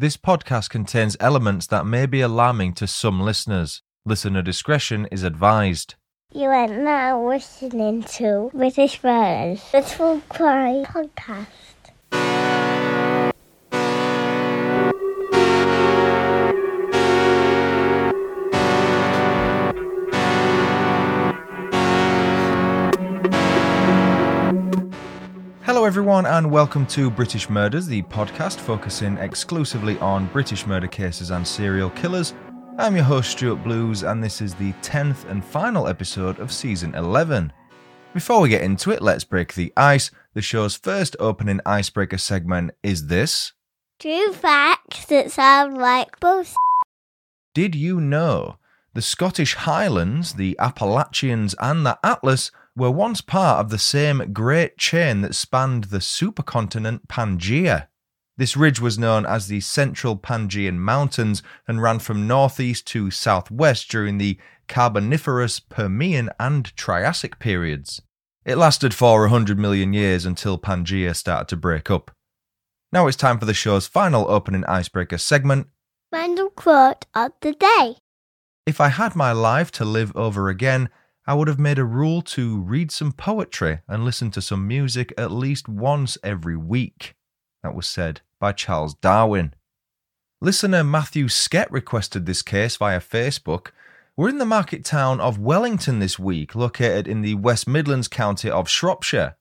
This podcast contains elements that may be alarming to some listeners. Listener discretion is advised. You are now listening to British Murders, the True Crime Podcast. Everyone, and welcome to British Murders, the podcast focusing exclusively on British murder cases and serial killers. I'm your host, Stuart Blues, and this is the 10th and final episode of season 11. Before we get into it, let's break the ice. The show's first opening icebreaker segment is this True facts that sound like bullshit. Did you know the Scottish Highlands, the Appalachians, and the Atlas were once part of the same great chain that spanned the supercontinent Pangaea? This ridge was known as the Central Pangaean Mountains and ran from northeast to southwest during the Carboniferous, Permian, and Triassic periods. It lasted for 100 million years until Pangaea started to break up. Now it's time for the show's final opening icebreaker segment. Random quote of the day. If I had my life to live over again, I would have made a rule to read some poetry and listen to some music at least once every week. That was said by Charles Darwin. Listener Matthew Skett requested this case via Facebook. We're in the market town of Wellington this week, located in the West Midlands county of Shropshire.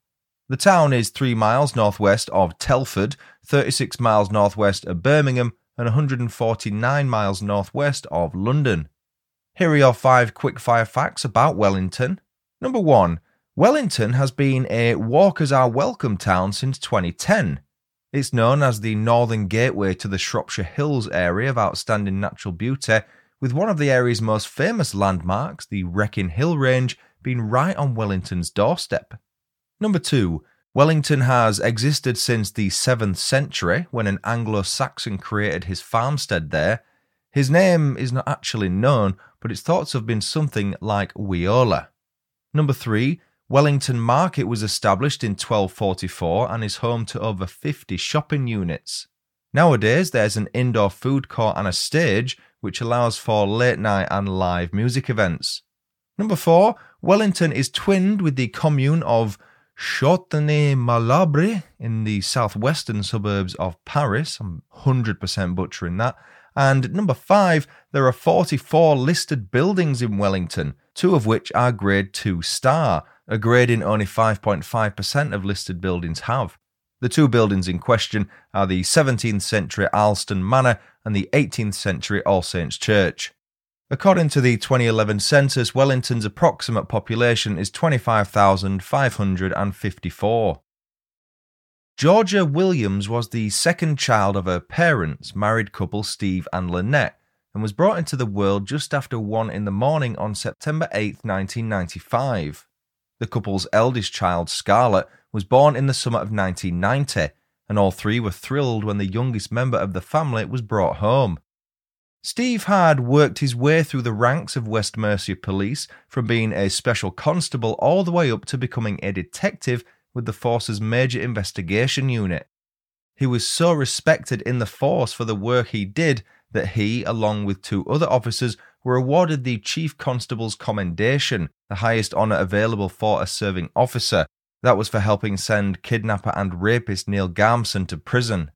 The town is 3 miles northwest of Telford, 36 miles northwest of Birmingham, and 149 miles northwest of London. Here are your five quickfire facts about Wellington. Number one, Wellington has been a Walkers Are Welcome town since 2010. It's known as the northern gateway to the Shropshire Hills area of outstanding natural beauty, with one of the area's most famous landmarks, the Wrekin Hill Range, being right on Wellington's doorstep. Number two, Wellington has existed since the 7th century when an Anglo Saxon created his farmstead there. His name is not actually known, but it's thought to have been something like Weola. Number three, Wellington Market was established in 1244 and is home to over 50 shopping units. Nowadays, there's an indoor food court and a stage, which allows for late night and live music events. Number four, Wellington is twinned with the commune of Châtenay-Malabry in the southwestern suburbs of Paris. I'm 100% butchering that. And number five, there are 44 listed buildings in Wellington, two of which are grade 2 star, a grading only 5.5% of listed buildings have. The two buildings in question are the 17th century Alston Manor and the 18th century All Saints Church. According to the 2011 census, Wellington's approximate population is 25,554. Georgia Williams was the second child of her parents, married couple Steve and Lynnette, and was brought into the world just after 1 in the morning on September 8, 1995. The couple's eldest child, Scarlett, was born in the summer of 1990, and all three were thrilled when the youngest member of the family was brought home. Steve had worked his way through the ranks of West Mercia Police, from being a special constable all the way up to becoming a detective with the force's major investigation unit. He was so respected in the force for the work he did that he, along with two other officers, were awarded the Chief Constable's Commendation, the highest honour available for a serving officer. That was for helping send kidnapper and rapist Neil Garmson to prison.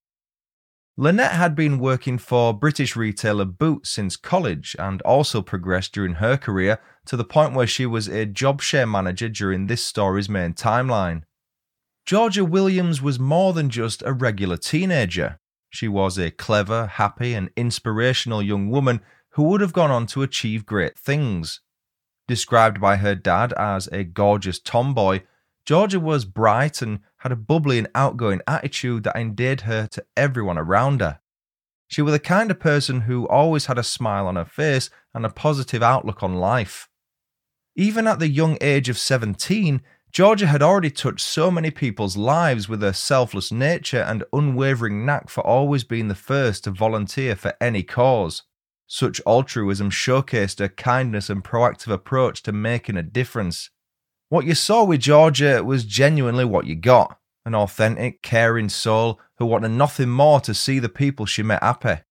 Lynnette had been working for British retailer Boots since college and also progressed during her career to the point where she was a job share manager during this story's main timeline. Georgia Williams was more than just a regular teenager. She was a clever, happy, and inspirational young woman who would have gone on to achieve great things. Described by her dad as a gorgeous tomboy, Georgia was bright and had a bubbly and outgoing attitude that endeared her to everyone around her. She was the kind of person who always had a smile on her face and a positive outlook on life. Even at the young age of 17, Georgia had already touched so many people's lives with her selfless nature and unwavering knack for always being the first to volunteer for any cause. Such altruism showcased her kindness and proactive approach to making a difference. What you saw with Georgia was genuinely what you got. an authentic, caring soul who wanted nothing more to see the people she met happy.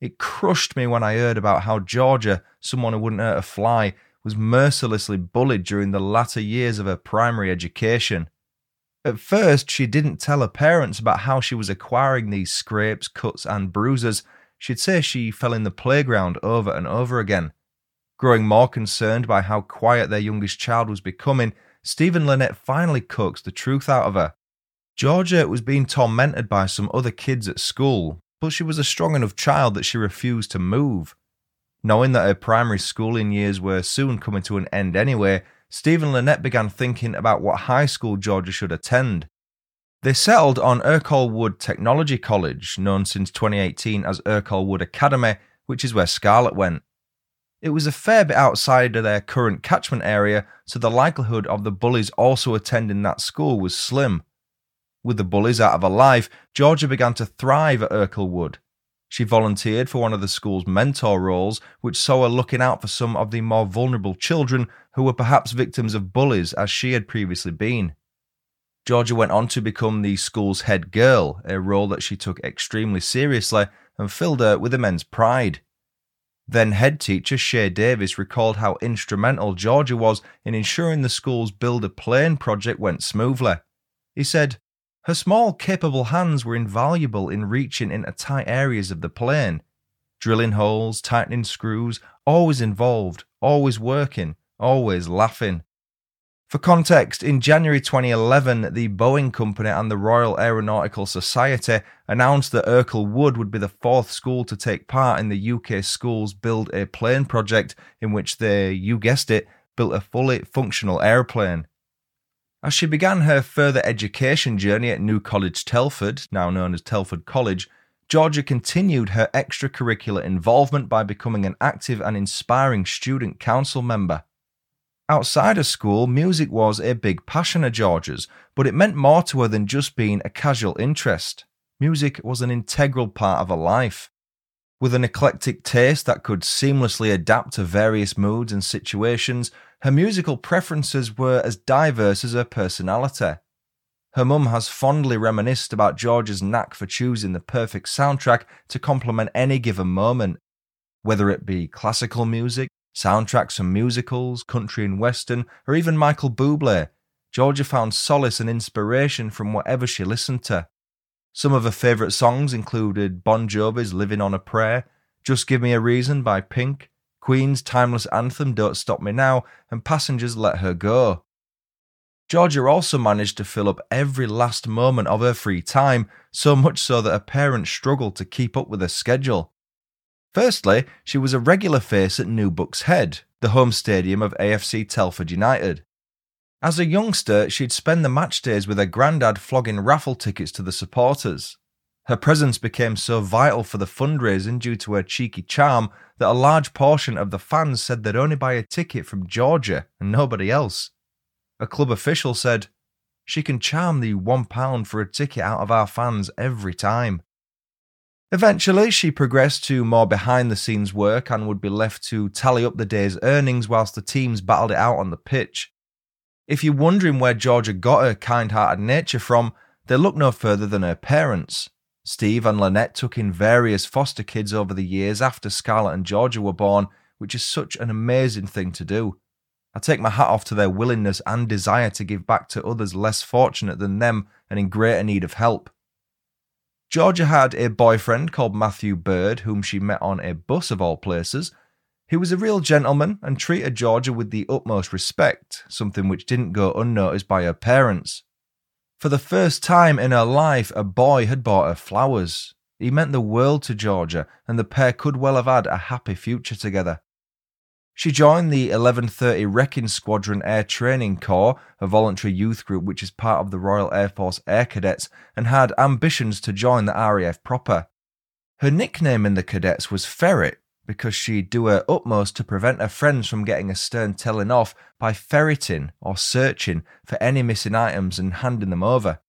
It crushed me when I heard about how Georgia, someone who wouldn't hurt a fly, was mercilessly bullied during the latter years of her primary education. At first, she didn't tell her parents about how she was acquiring these scrapes, cuts, and bruises. She'd say she fell in the playground over and over again. Growing more concerned by how quiet their youngest child was becoming, Steve and Lynnette finally coaxed the truth out of her. Georgia was being tormented by some other kids at school, but she was a strong enough child that she refused to move. Knowing that her primary schooling years were soon coming to an end anyway, Steve and Lynnette began thinking about what high school Georgia should attend. They settled on Ercall Wood Technology College, known since 2018 as Ercall Wood Academy, which is where Scarlett went. It was a fair bit outside of their current catchment area, so the likelihood of the bullies also attending that school was slim. With the bullies out of her life, Georgia began to thrive at Ercall Wood. She volunteered for one of the school's mentor roles, which saw her looking out for some of the more vulnerable children who were perhaps victims of bullies as she had previously been. Georgia went on to become the school's head girl, a role that she took extremely seriously and filled her with immense pride. Then head teacher Shay Davis recalled how instrumental Georgia was in ensuring the school's Build a Plane project went smoothly. He said, Her small, capable hands were invaluable in reaching into tight areas of the plane. Drilling holes, tightening screws, always involved, always working, always laughing. For context, in January 2011, the Boeing Company and the Royal Aeronautical Society announced that Ercall Wood would be the fourth school to take part in the UK Schools Build a Plane project, in which they, you guessed it, built a fully functional aeroplane. As she began her further education journey at New College Telford, now known as Telford College, Georgia continued her extracurricular involvement by becoming an active and inspiring student council member. Outside of school, music was a big passion of Georgia's, but it meant more to her than just being a casual interest. Music was an integral part of her life. With an eclectic taste that could seamlessly adapt to various moods and situations, her musical preferences were as diverse as her personality. Her mum has fondly reminisced about George's knack for choosing the perfect soundtrack to complement any given moment, whether it be classical music, soundtracks from musicals, country and western, or even Michael Bublé, Georgia found solace and inspiration from whatever she listened to. Some of her favourite songs included Bon Jovi's Living on a Prayer, Just Give Me a Reason by Pink, Queen's timeless anthem Don't Stop Me Now, and Passengers Let Her Go. Georgia also managed to fill up every last moment of her free time, so much so that her parents struggled to keep up with her schedule. Firstly, she was a regular face at New Bucks Head, the home stadium of AFC Telford United. As a youngster, she'd spend the match days with her granddad flogging raffle tickets to the supporters. Her presence became so vital for the fundraising due to her cheeky charm that a large portion of the fans said they'd only buy a ticket from Georgia and nobody else. A club official said, She can charm the £1 for a ticket out of our fans every time. Eventually, she progressed to more behind the scenes work and would be left to tally up the day's earnings whilst the teams battled it out on the pitch. If you're wondering where Georgia got her kind hearted nature from, they look no further than her parents. Steve and Lynnette took in various foster kids over the years after Scarlett and Georgia were born, which is such an amazing thing to do. I take my hat off to their willingness and desire to give back to others less fortunate than them and in greater need of help. Georgia had a boyfriend called Matthew Bird, whom she met on a bus of all places. He was a real gentleman and treated Georgia with the utmost respect, something which didn't go unnoticed by her parents. For the first time in her life, a boy had bought her flowers. He meant the world to Georgia, and the pair could well have had a happy future together. She joined the 1130 Wrekin Squadron Air Training Corps, a voluntary youth group which is part of the Royal Air Force Air Cadets, and had ambitions to join the RAF proper. Her nickname in the cadets was Ferret because she'd do her utmost to prevent her friends from getting a stern telling off by ferreting or searching for any missing items and handing them over.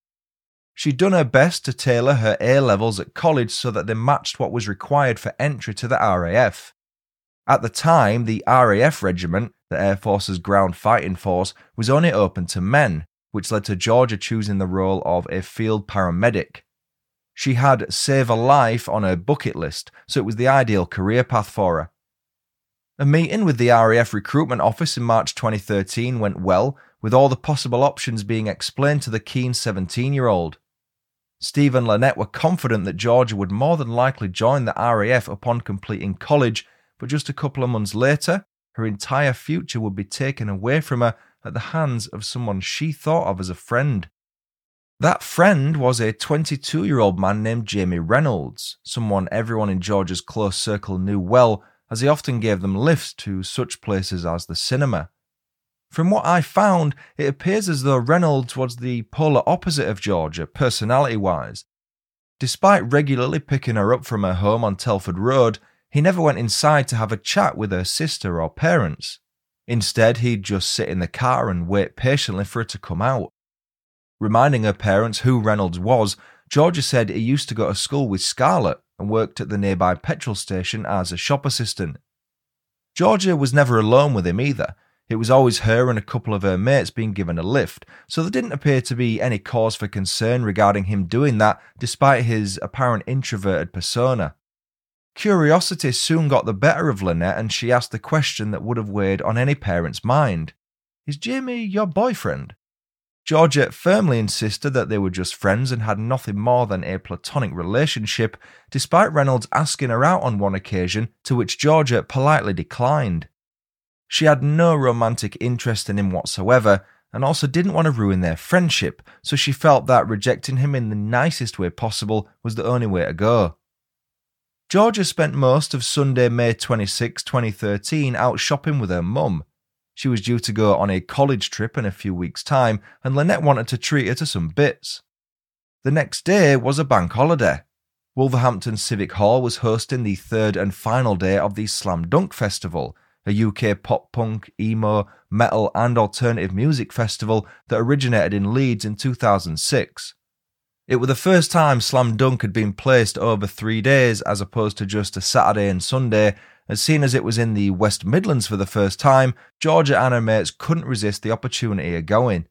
She'd done her best to tailor her A levels at college so that they matched what was required for entry to the RAF. At the time, the RAF regiment, the Air Force's ground fighting force, was only open to men, which led to Georgia choosing the role of a field paramedic. She had save a life on her bucket list, so it was the ideal career path for her. A meeting with the RAF recruitment office in March 2013 went well, with all the possible options being explained to the keen 17 year old. Steve and Lynnette were confident that Georgia would more than likely join the RAF upon completing college, but just a couple of months later, her entire future would be taken away from her at the hands of someone she thought of as a friend. That friend was a 22 year old man named Jamie Reynolds, someone everyone in Georgia's close circle knew well, as he often gave them lifts to such places as the cinema. From what I found, it appears as though Reynolds was the polar opposite of Georgia, personality wise. Despite regularly picking her up from her home on Telford Road, he never went inside to have a chat with her sister or parents. Instead, he'd just sit in the car and wait patiently for her to come out. Reminding her parents who Reynolds was, Georgia said he used to go to school with Scarlett and worked at the nearby petrol station as a shop assistant. Georgia was never alone with him either, it was always her and a couple of her mates being given a lift, so there didn't appear to be any cause for concern regarding him doing that despite his apparent introverted persona. Curiosity soon got the better of Lynnette and she asked the question that would have weighed on any parent's mind Is Jamie your boyfriend? Georgia firmly insisted that they were just friends and had nothing more than a platonic relationship, despite Reynolds asking her out on one occasion, to which Georgia politely declined. She had no romantic interest in him whatsoever and also didn't want to ruin their friendship, so she felt that rejecting him in the nicest way possible was the only way to go. Georgia spent most of Sunday, May 26, 2013, out shopping with her mum. She was due to go on a college trip in a few weeks' time, and Lynnette wanted to treat her to some bits. The next day was a bank holiday. Wolverhampton Civic Hall was hosting the third and final day of the Slam Dunk Festival, a UK pop punk, emo, metal, and alternative music festival that originated in Leeds in 2006. It was the first time Slam Dunk had been placed over three days as opposed to just a Saturday and Sunday, as seen as it was in the West Midlands for the first time, Georgia and her mates couldn't resist the opportunity of going.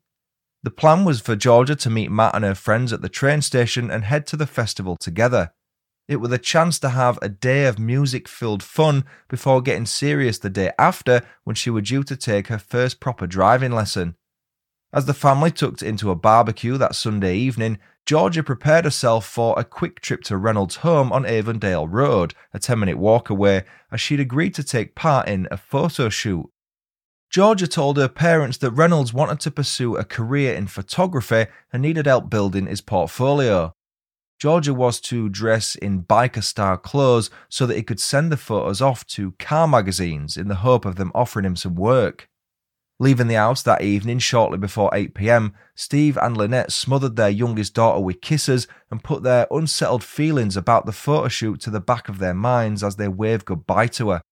The plan was for Georgia to meet Matt and her friends at the train station and head to the festival together. It was a chance to have a day of music filled fun before getting serious the day after when she was due to take her first proper driving lesson. As the family tucked into a barbecue that Sunday evening, Georgia prepared herself for a quick trip to Reynolds' home on Avondale Road, a 10 minute walk away, as she'd agreed to take part in a photo shoot. Georgia told her parents that Reynolds wanted to pursue a career in photography and needed help building his portfolio. Georgia was to dress in biker style clothes so that he could send the photos off to car magazines in the hope of them offering him some work. Leaving the house that evening shortly before 8 pm, Steve and Lynnette smothered their youngest daughter with kisses and put their unsettled feelings about the photo shoot to the back of their minds as they waved goodbye to her.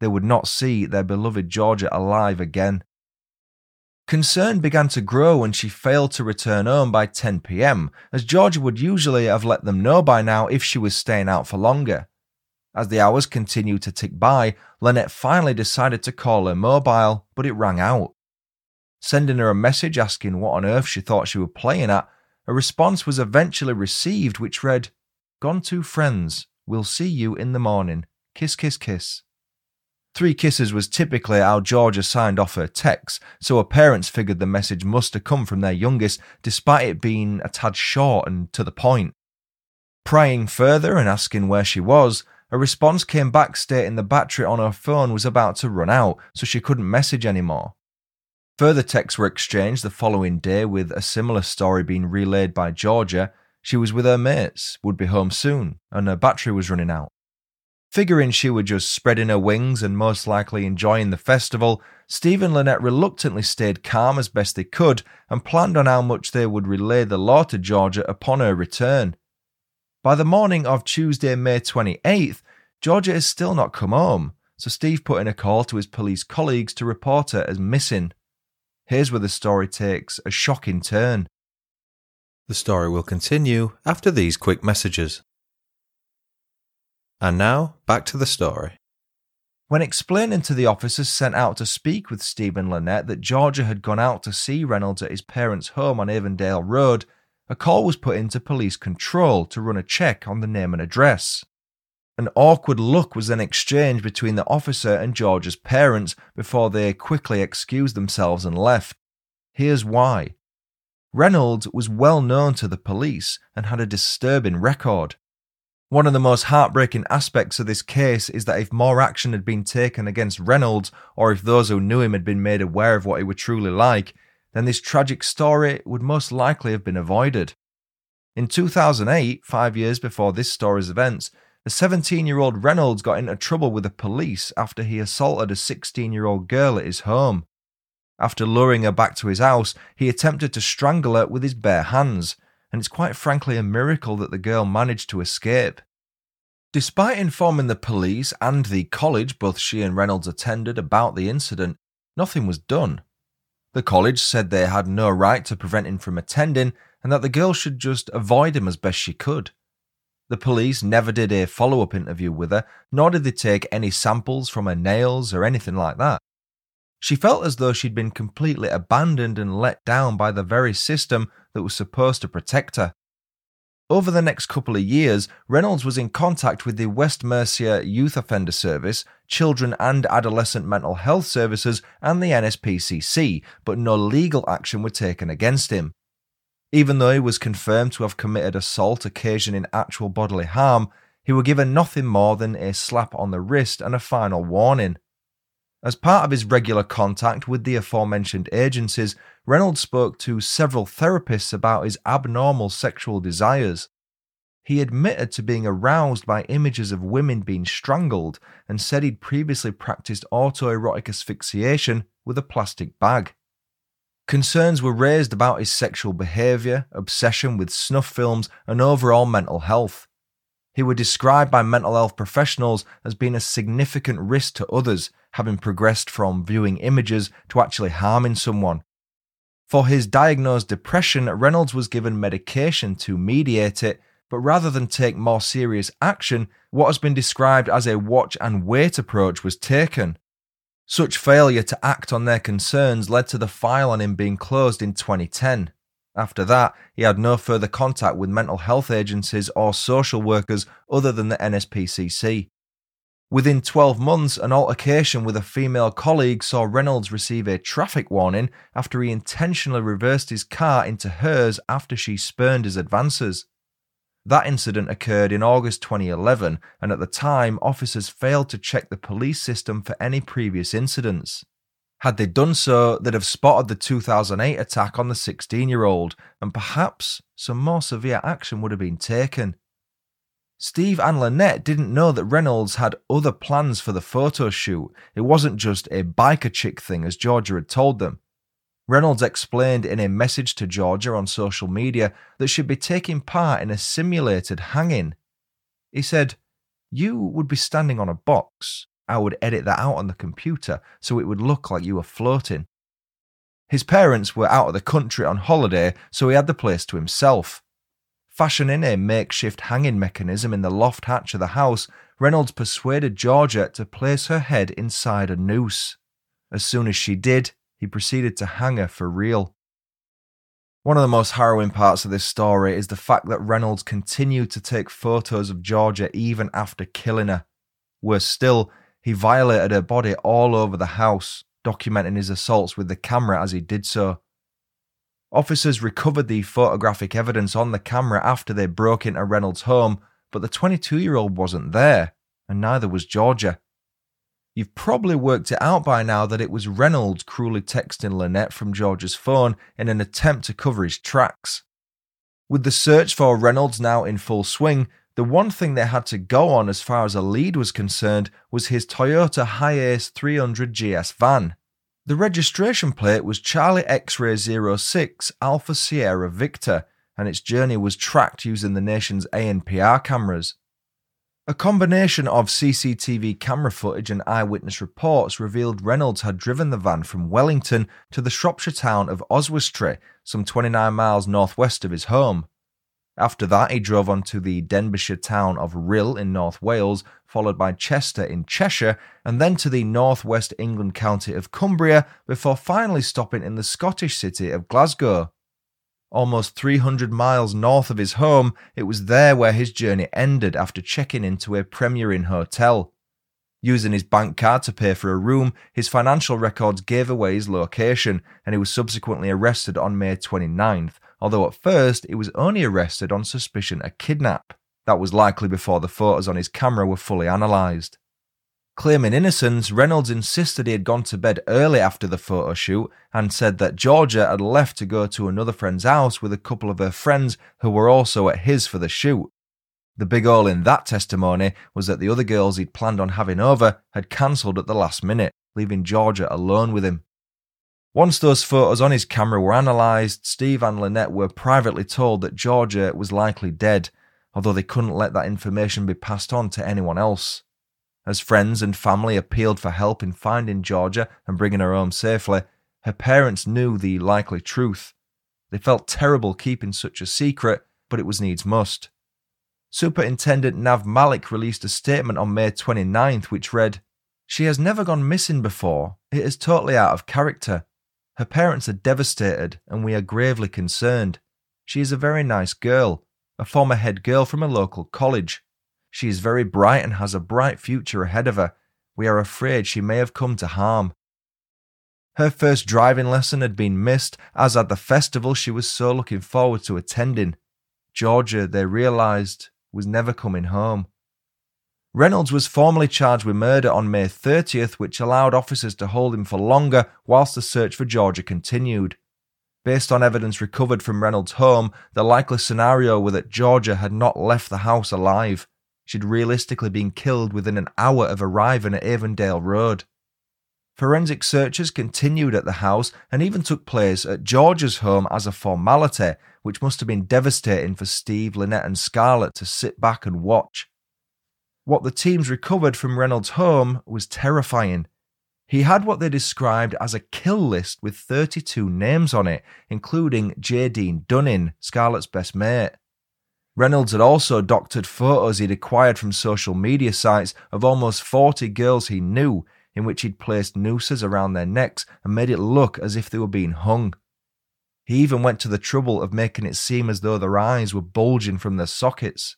They would not see their beloved Georgia alive again. Concern began to grow when she failed to return home by 10 pm, as Georgia would usually have let them know by now if she was staying out for longer. As the hours continued to tick by, Lynnette finally decided to call her mobile, but it rang out. Sending her a message asking what on earth she thought she was playing at, a response was eventually received which read, Gone to friends, we'll see you in the morning. Kiss, kiss, kiss. Three kisses was typically how Georgia signed off her texts, so her parents figured the message must have come from their youngest, despite it being a tad short and to the point. Prying further and asking where she was, a response came back stating the battery on her phone was about to run out, so she couldn't message anymore. Further texts were exchanged the following day with a similar story being relayed by Georgia. She was with her mates, would be home soon, and her battery was running out. Figuring she was just spreading her wings and most likely enjoying the festival, Steve and Lynnette reluctantly stayed calm as best they could and planned on how much they would relay the law to Georgia upon her return. By the morning of Tuesday, May 28th, Georgia has still not come home, so Steve put in a call to his police colleagues to report her as missing. Here's where the story takes a shocking turn. The story will continue after these quick messages. And now, back to the story. When explaining to the officers sent out to speak with Steve and Lynnette that Georgia had gone out to see Reynolds at his parents' home on Avondale Road, a call was put into police control to run a check on the name and address. An awkward look was then exchanged between the officer and George's parents before they quickly excused themselves and left. Here's why. Reynolds was well known to the police and had a disturbing record. One of the most heartbreaking aspects of this case is that if more action had been taken against Reynolds, or if those who knew him had been made aware of what he was truly like, then this tragic story would most likely have been avoided. In 2008, five years before this story's events, a 17 year old Reynolds got into trouble with the police after he assaulted a 16 year old girl at his home. After luring her back to his house, he attempted to strangle her with his bare hands, and it's quite frankly a miracle that the girl managed to escape. Despite informing the police and the college both she and Reynolds attended about the incident, nothing was done. The college said they had no right to prevent him from attending and that the girl should just avoid him as best she could. The police never did a follow up interview with her, nor did they take any samples from her nails or anything like that. She felt as though she'd been completely abandoned and let down by the very system that was supposed to protect her. Over the next couple of years, Reynolds was in contact with the West Mercia Youth Offender Service, Children and Adolescent Mental Health Services, and the NSPCC, but no legal action was taken against him. Even though he was confirmed to have committed assault occasioning actual bodily harm, he was given nothing more than a slap on the wrist and a final warning. As part of his regular contact with the aforementioned agencies, Reynolds spoke to several therapists about his abnormal sexual desires. He admitted to being aroused by images of women being strangled and said he'd previously practiced autoerotic asphyxiation with a plastic bag. Concerns were raised about his sexual behaviour, obsession with snuff films, and overall mental health. He was described by mental health professionals as being a significant risk to others, having progressed from viewing images to actually harming someone. For his diagnosed depression, Reynolds was given medication to mediate it, but rather than take more serious action, what has been described as a watch and wait approach was taken. Such failure to act on their concerns led to the file on him being closed in 2010. After that, he had no further contact with mental health agencies or social workers other than the NSPCC. Within 12 months, an altercation with a female colleague saw Reynolds receive a traffic warning after he intentionally reversed his car into hers after she spurned his advances. That incident occurred in August 2011, and at the time, officers failed to check the police system for any previous incidents. Had they done so, they'd have spotted the 2008 attack on the 16 year old, and perhaps some more severe action would have been taken. Steve and Lynette didn't know that Reynolds had other plans for the photo shoot. It wasn't just a biker chick thing, as Georgia had told them. Reynolds explained in a message to Georgia on social media that she'd be taking part in a simulated hanging. He said, You would be standing on a box. I would edit that out on the computer so it would look like you were floating. His parents were out of the country on holiday, so he had the place to himself. Fashioning a makeshift hanging mechanism in the loft hatch of the house, Reynolds persuaded Georgia to place her head inside a noose. As soon as she did, he proceeded to hang her for real. One of the most harrowing parts of this story is the fact that Reynolds continued to take photos of Georgia even after killing her. Worse still, he violated her body all over the house, documenting his assaults with the camera as he did so. Officers recovered the photographic evidence on the camera after they broke into Reynolds' home, but the 22 year old wasn't there, and neither was Georgia. You've probably worked it out by now that it was Reynolds cruelly texting Lynnette from Georgia's phone in an attempt to cover his tracks. With the search for Reynolds now in full swing, the one thing they had to go on as far as a lead was concerned was his Toyota Hiace 300 GS van. The registration plate was Charlie X-ray 06 Alpha Sierra Victor, and its journey was tracked using the nation's ANPR cameras. A combination of CCTV camera footage and eyewitness reports revealed Reynolds had driven the van from Wellington to the Shropshire town of Oswestry, some 29 miles northwest of his home. After that, he drove on to the Denbighshire town of Rhyl in North Wales, followed by Chester in Cheshire, and then to the northwest England county of Cumbria, before finally stopping in the Scottish city of Glasgow. Almost 300 miles north of his home, it was there where his journey ended after checking into a Premier Inn hotel. Using his bank card to pay for a room, his financial records gave away his location, and he was subsequently arrested on May 29th, although at first he was only arrested on suspicion of kidnap. That was likely before the photos on his camera were fully analysed. Claiming innocence, Reynolds insisted he had gone to bed early after the photo shoot and said that Georgia had left to go to another friend's house with a couple of her friends who were also at his for the shoot. The big hole in that testimony was that the other girls he'd planned on having over had cancelled at the last minute, leaving Georgia alone with him. Once those photos on his camera were analysed, Steve and Lynnette were privately told that Georgia was likely dead, although they couldn't let that information be passed on to anyone else. As friends and family appealed for help in finding Georgia and bringing her home safely, her parents knew the likely truth. They felt terrible keeping such a secret, but it was needs must. Superintendent Nav Malik released a statement on May 29th which read, She has never gone missing before. It is totally out of character. Her parents are devastated, and we are gravely concerned. She is a very nice girl, a former head girl from a local college. She is very bright and has a bright future ahead of her. We are afraid she may have come to harm. Her first driving lesson had been missed, as had the festival she was so looking forward to attending. Georgia, they realised, was never coming home. Reynolds was formally charged with murder on May 30th, which allowed officers to hold him for longer whilst the search for Georgia continued. Based on evidence recovered from Reynolds' home, the likely scenario was that Georgia had not left the house alive. She'd realistically been killed within an hour of arriving at Avondale Road. Forensic searches continued at the house and even took place at Georgia's home as a formality, which must have been devastating for Steve, Lynnette, and Scarlett to sit back and watch. What the teams recovered from Reynolds' home was terrifying. He had what they described as a kill list with 32 names on it, including Jadine Dunning, Scarlett's best mate. Reynolds had also doctored photos he'd acquired from social media sites of almost 40 girls he knew, in which he'd placed nooses around their necks and made it look as if they were being hung. He even went to the trouble of making it seem as though their eyes were bulging from their sockets.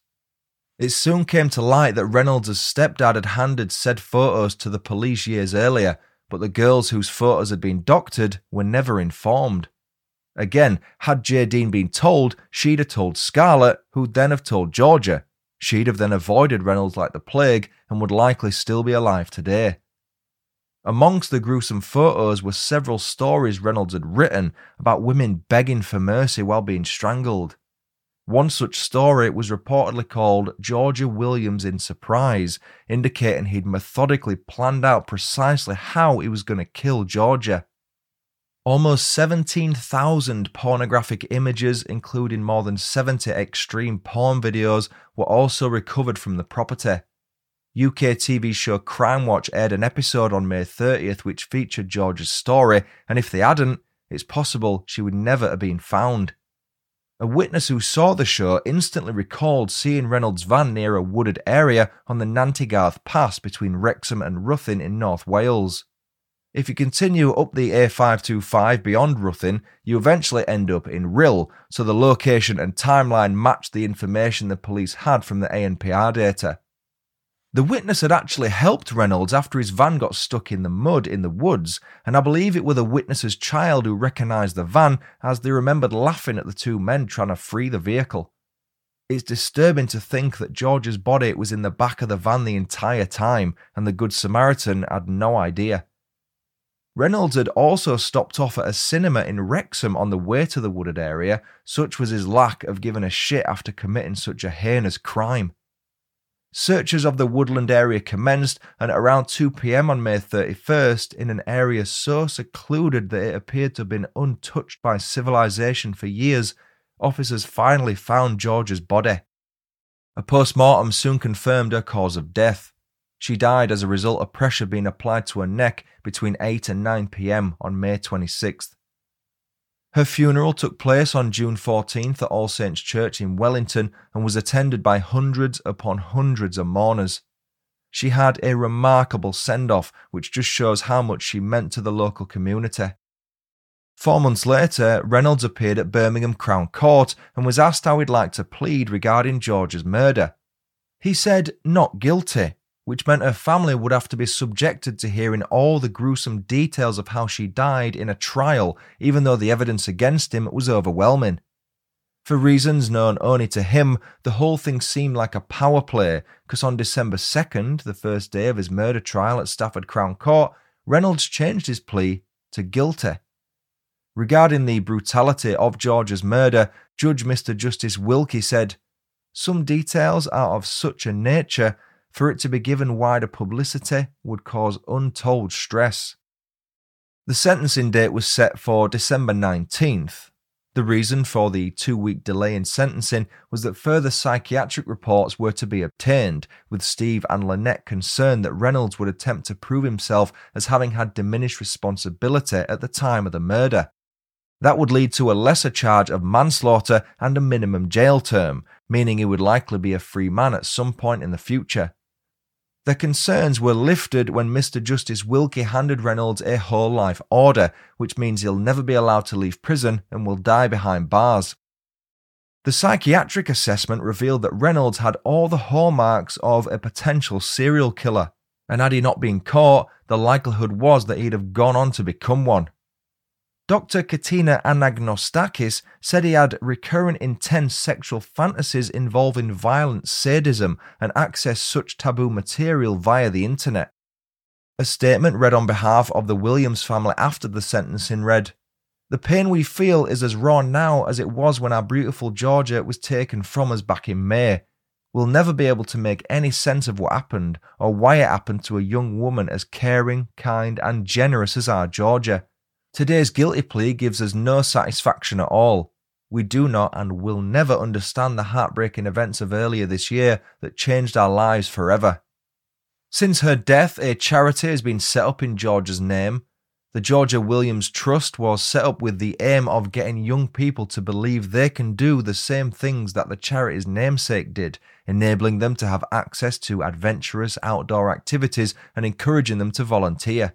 It soon came to light that Reynolds' stepdad had handed said photos to the police years earlier, but the girls whose photos had been doctored were never informed. Again, had Jadine been told, she'd have told Scarlett, who'd then have told Georgia. She'd have then avoided Reynolds like the plague and would likely still be alive today. Amongst the gruesome photos were several stories Reynolds had written about women begging for mercy while being strangled. One such story was reportedly called Georgia Williams in Surprise, indicating he'd methodically planned out precisely how he was going to kill Georgia. Almost 17,000 pornographic images, including more than 70 extreme porn videos, were also recovered from the property. UK TV show Crime Watch aired an episode on May 30th which featured Georgia's story, and if they hadn't, it's possible she would never have been found. A witness who saw the show instantly recalled seeing Reynolds' van near a wooded area on the Nant-y-Garth Pass between Wrexham and Ruthin in North Wales. If you continue up the A525 beyond Ruthin, you eventually end up in Rhyl, so the location and timeline matched the information the police had from the ANPR data. The witness had actually helped Reynolds after his van got stuck in the mud in the woods, and I believe it was the witness's child who recognised the van as they remembered laughing at the two men trying to free the vehicle. It's disturbing to think that George's body was in the back of the van the entire time, and the Good Samaritan had no idea. Reynolds had also stopped off at a cinema in Wrexham on the way to the wooded area, such was his lack of giving a shit after committing such a heinous crime. Searches of the woodland area commenced, and at around 2 pm on May 31st, in an area so secluded that it appeared to have been untouched by civilization for years, officers finally found George's body. A post mortem soon confirmed her cause of death. She died as a result of pressure being applied to her neck between 8 and 9 pm on May 26th. Her funeral took place on June 14th at All Saints Church in Wellington and was attended by hundreds upon hundreds of mourners. She had a remarkable send off, which just shows how much she meant to the local community. Four months later, Reynolds appeared at Birmingham Crown Court and was asked how he'd like to plead regarding George's murder. He said, not guilty, which meant her family would have to be subjected to hearing all the gruesome details of how she died in a trial, even though the evidence against him was overwhelming. For reasons known only to him, the whole thing seemed like a power play, because on December 2nd, the first day of his murder trial at Stafford Crown Court, Reynolds changed his plea to guilty. Regarding the brutality of George's murder, Judge Mr. Justice Wilkie said, Some details are of such a nature for it to be given wider publicity would cause untold stress. The sentencing date was set for December 19th. The reason for the two week delay in sentencing was that further psychiatric reports were to be obtained, with Steve and Lynnette concerned that Reynolds would attempt to prove himself as having had diminished responsibility at the time of the murder. That would lead to a lesser charge of manslaughter and a minimum jail term, meaning he would likely be a free man at some point in the future. Their concerns were lifted when Mr. Justice Wilkie handed Reynolds a whole life order, which means he'll never be allowed to leave prison and will die behind bars. The psychiatric assessment revealed that Reynolds had all the hallmarks of a potential serial killer, and had he not been caught, the likelihood was that he'd have gone on to become one. Dr. Katina Anagnostakis said he had recurrent intense sexual fantasies involving violent sadism and accessed such taboo material via the internet. A statement read on behalf of the Williams family after the sentencing read, The pain we feel is as raw now as it was when our beautiful Georgia was taken from us back in May. We'll never be able to make any sense of what happened or why it happened to a young woman as caring, kind, and generous as our Georgia. Today's guilty plea gives us no satisfaction at all. We do not and will never understand the heartbreaking events of earlier this year that changed our lives forever. Since her death, a charity has been set up in Georgia's name. The Georgia Williams Trust was set up with the aim of getting young people to believe they can do the same things that the charity's namesake did, enabling them to have access to adventurous outdoor activities and encouraging them to volunteer.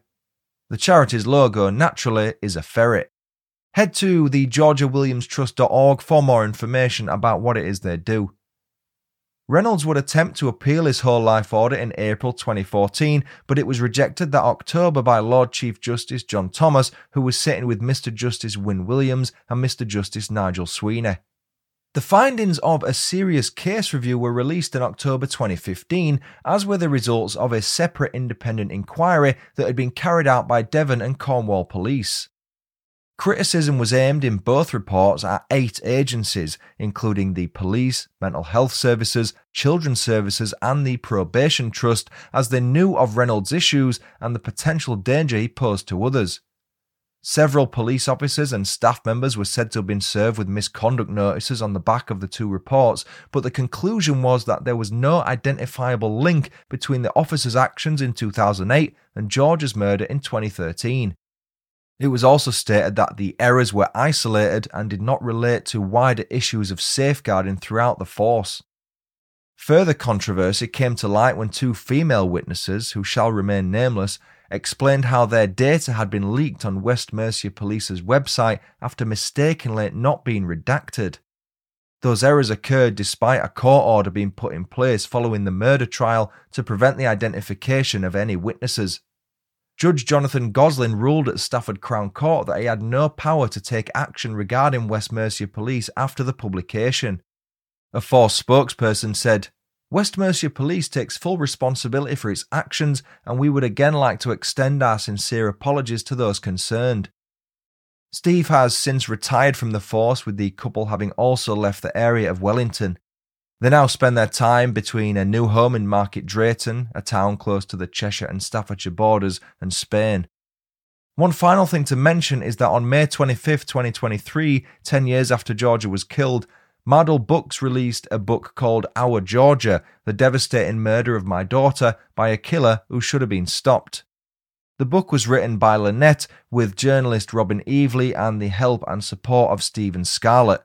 The charity's logo, naturally, is a ferret. Head to the georgiawilliamstrust.org for more information about what it is they do. Reynolds would attempt to appeal his whole life order in April 2014, but it was rejected that October by Lord Chief Justice John Thomas, who was sitting with Mr. Justice Wyn Williams and Mr. Justice Nigel Sweeney. The findings of a serious case review were released in October 2015, as were the results of a separate independent inquiry that had been carried out by Devon and Cornwall police. Criticism was aimed in both reports at eight agencies, including the police, mental health services, children's services, and the probation trust, as they knew of Reynolds' issues and the potential danger he posed to others. Several police officers and staff members were said to have been served with misconduct notices on the back of the two reports, but the conclusion was that there was no identifiable link between the officers' actions in 2008 and George's murder in 2013. It was also stated that the errors were isolated and did not relate to wider issues of safeguarding throughout the force. Further controversy came to light when two female witnesses, who shall remain nameless, explained how their data had been leaked on West Mercia Police's website after mistakenly not being redacted. Those errors occurred despite a court order being put in place following the murder trial to prevent the identification of any witnesses. Judge Jonathan Goslin ruled at Stafford Crown Court that he had no power to take action regarding West Mercia Police after the publication. A Force spokesperson said, West Mercia Police takes full responsibility for its actions, and we would again like to extend our sincere apologies to those concerned. Steve has since retired from the force, with the couple having also left the area of Wellington. They now spend their time between a new home in Market Drayton, a town close to the Cheshire and Staffordshire borders, and Spain. One final thing to mention is that on May 25, 2023, 10 years after Georgia was killed, Mardle Books released a book called Our Georgia The Devastating Murder of My Daughter by a Killer Who Should Have Been Stopped. The book was written by Lynnette with journalist Robin Eveleigh and the help and support of Steve and Scarlett.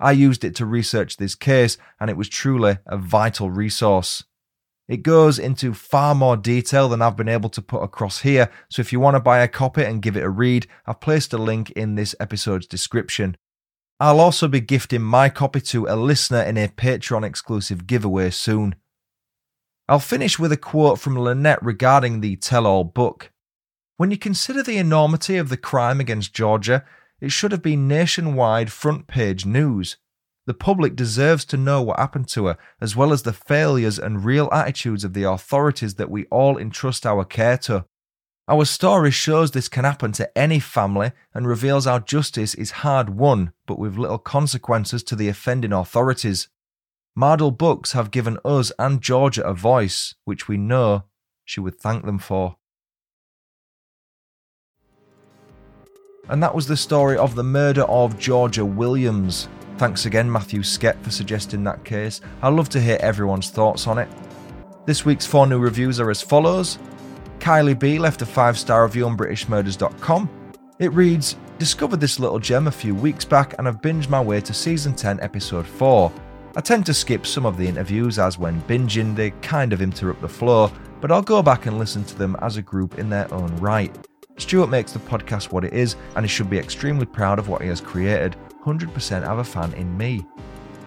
I used it to research this case, and it was truly a vital resource. It goes into far more detail than I've been able to put across here, so if you want to buy a copy and give it a read, I've placed a link in this episode's description. I'll also be gifting my copy to a listener in a Patreon exclusive giveaway soon. I'll finish with a quote from Lynnette regarding the tell all book. When you consider the enormity of the crime against Georgia, it should have been nationwide front page news. The public deserves to know what happened to her, as well as the failures and real attitudes of the authorities that we all entrust our care to. Our story shows this can happen to any family and reveals how justice is hard won, but with little consequences to the offending authorities. Mardle Books have given us and Georgia a voice, which we know she would thank them for. And that was the story of the murder of Georgia Williams. Thanks again, Matthew Skett, for suggesting that case. I'd love to hear everyone's thoughts on it. This week's four new reviews are as follows Kylie B left a five star review on BritishMurders.com. It reads Discovered this little gem a few weeks back and have binged my way to season 10, episode 4. I tend to skip some of the interviews as when binging they kind of interrupt the flow, but I'll go back and listen to them as a group in their own right. Stuart makes the podcast what it is, and he should be extremely proud of what he has created. 100% have a fan in me.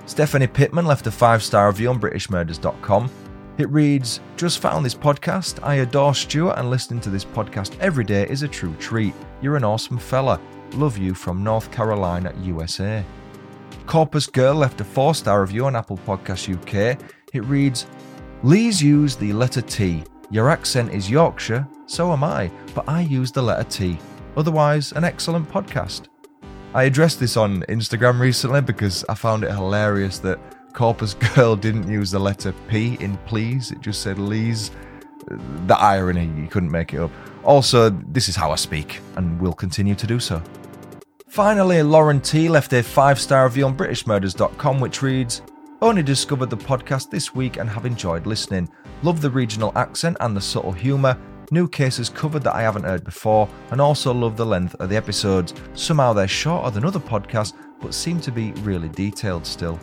Stephanie Pittman left a five star review on BritishMurders.com. It reads Just found this podcast. I adore Stuart, and listening to this podcast every day is a true treat. You're an awesome fella. Love you from North Carolina, USA. Corpus Girl left a four star review on Apple Podcasts UK. It reads Lee's use the letter T. Your accent is Yorkshire, so am I, but I use the letter T. Otherwise, an excellent podcast. I addressed this on Instagram recently because I found it hilarious that Corpus Girl didn't use the letter P in please, it just said Lee's. The irony, you couldn't make it up. Also, this is how I speak, and will continue to do so. Finally, Lauren T left a five star review on BritishMurders.com which reads Only discovered the podcast this week and have enjoyed listening. Love the regional accent and the subtle humour. New cases covered that I haven't heard before, and also love the length of the episodes. Somehow they're shorter than other podcasts, but seem to be really detailed still.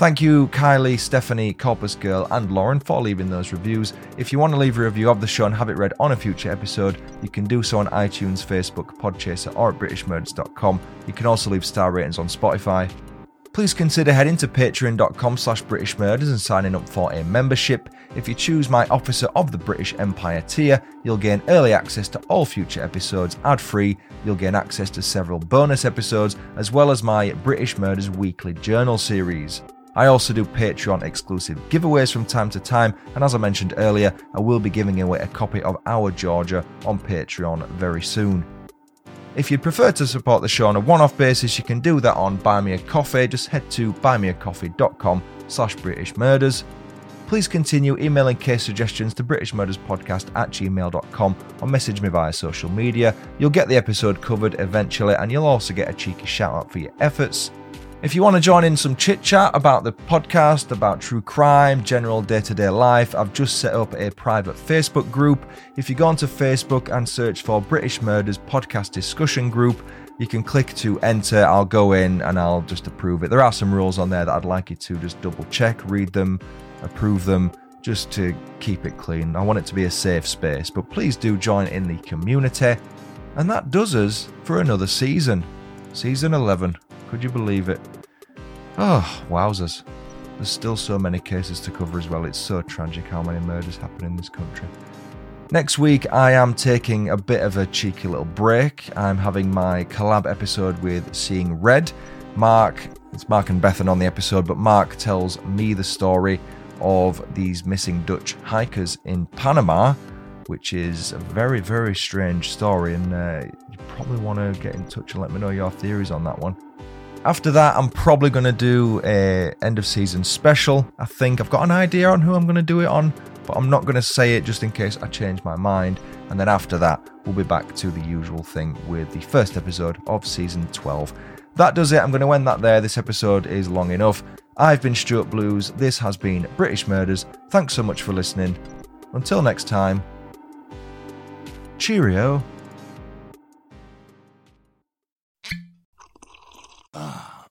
Thank you, Kylie, Stephanie, Corpus Girl, and Lauren for leaving those reviews. If you want to leave a review of the show and have it read on a future episode, you can do so on iTunes, Facebook, Podchaser, or at BritishMurders.com. You can also leave star ratings on Spotify. Please consider heading to patreon.com slash British Murders and signing up for a membership. If you choose my Officer of the British Empire tier, you'll gain early access to all future episodes ad free. You'll gain access to several bonus episodes, as well as my British Murders weekly journal series. I also do Patreon exclusive giveaways from time to time, and as I mentioned earlier, I will be giving away a copy of Our Georgia on Patreon very soon. If you'd prefer to support the show on a one-off basis, you can do that on Buy Me a Coffee. Just head to buymeacoffee.com slash British Murders. Please continue emailing case suggestions to britishmurderspodcast at gmail.com or message me via social media. You'll get the episode covered eventually, and you'll also get a cheeky shout out for your efforts. If you want to join in some chit chat about the podcast, about true crime, general day to day life, I've just set up a private Facebook group. If you go onto Facebook and search for British Murders Podcast Discussion Group, you can click to enter. I'll go in and I'll just approve it. There are some rules on there that I'd like you to just double check, read them, approve them, just to keep it clean. I want it to be a safe space, but please do join in the community. And that does us for another season. Season 11. Could you believe it? Oh, wowzers. There's still so many cases to cover as well. It's so tragic how many murders happen in this country. Next week, I am taking a bit of a cheeky little break. I'm having my collab episode with Seeing Red. Mark, it's Mark and Bethan on the episode, but Mark tells me the story of these missing Dutch hikers in Panama, which is a very, very strange story. And uh, you probably want to get in touch and let me know your theories on that one. After that, I'm probably going to do a end of season special. I think I've got an idea on who I'm going to do it on, but I'm not going to say it just in case I change my mind. And then after that, we'll be back to the usual thing with the first episode of season 12. That does it. I'm going to end that there. This episode is long enough. I've been Stuart Blues. This has been British Murders. Thanks so much for listening. Until next time, Cheerio.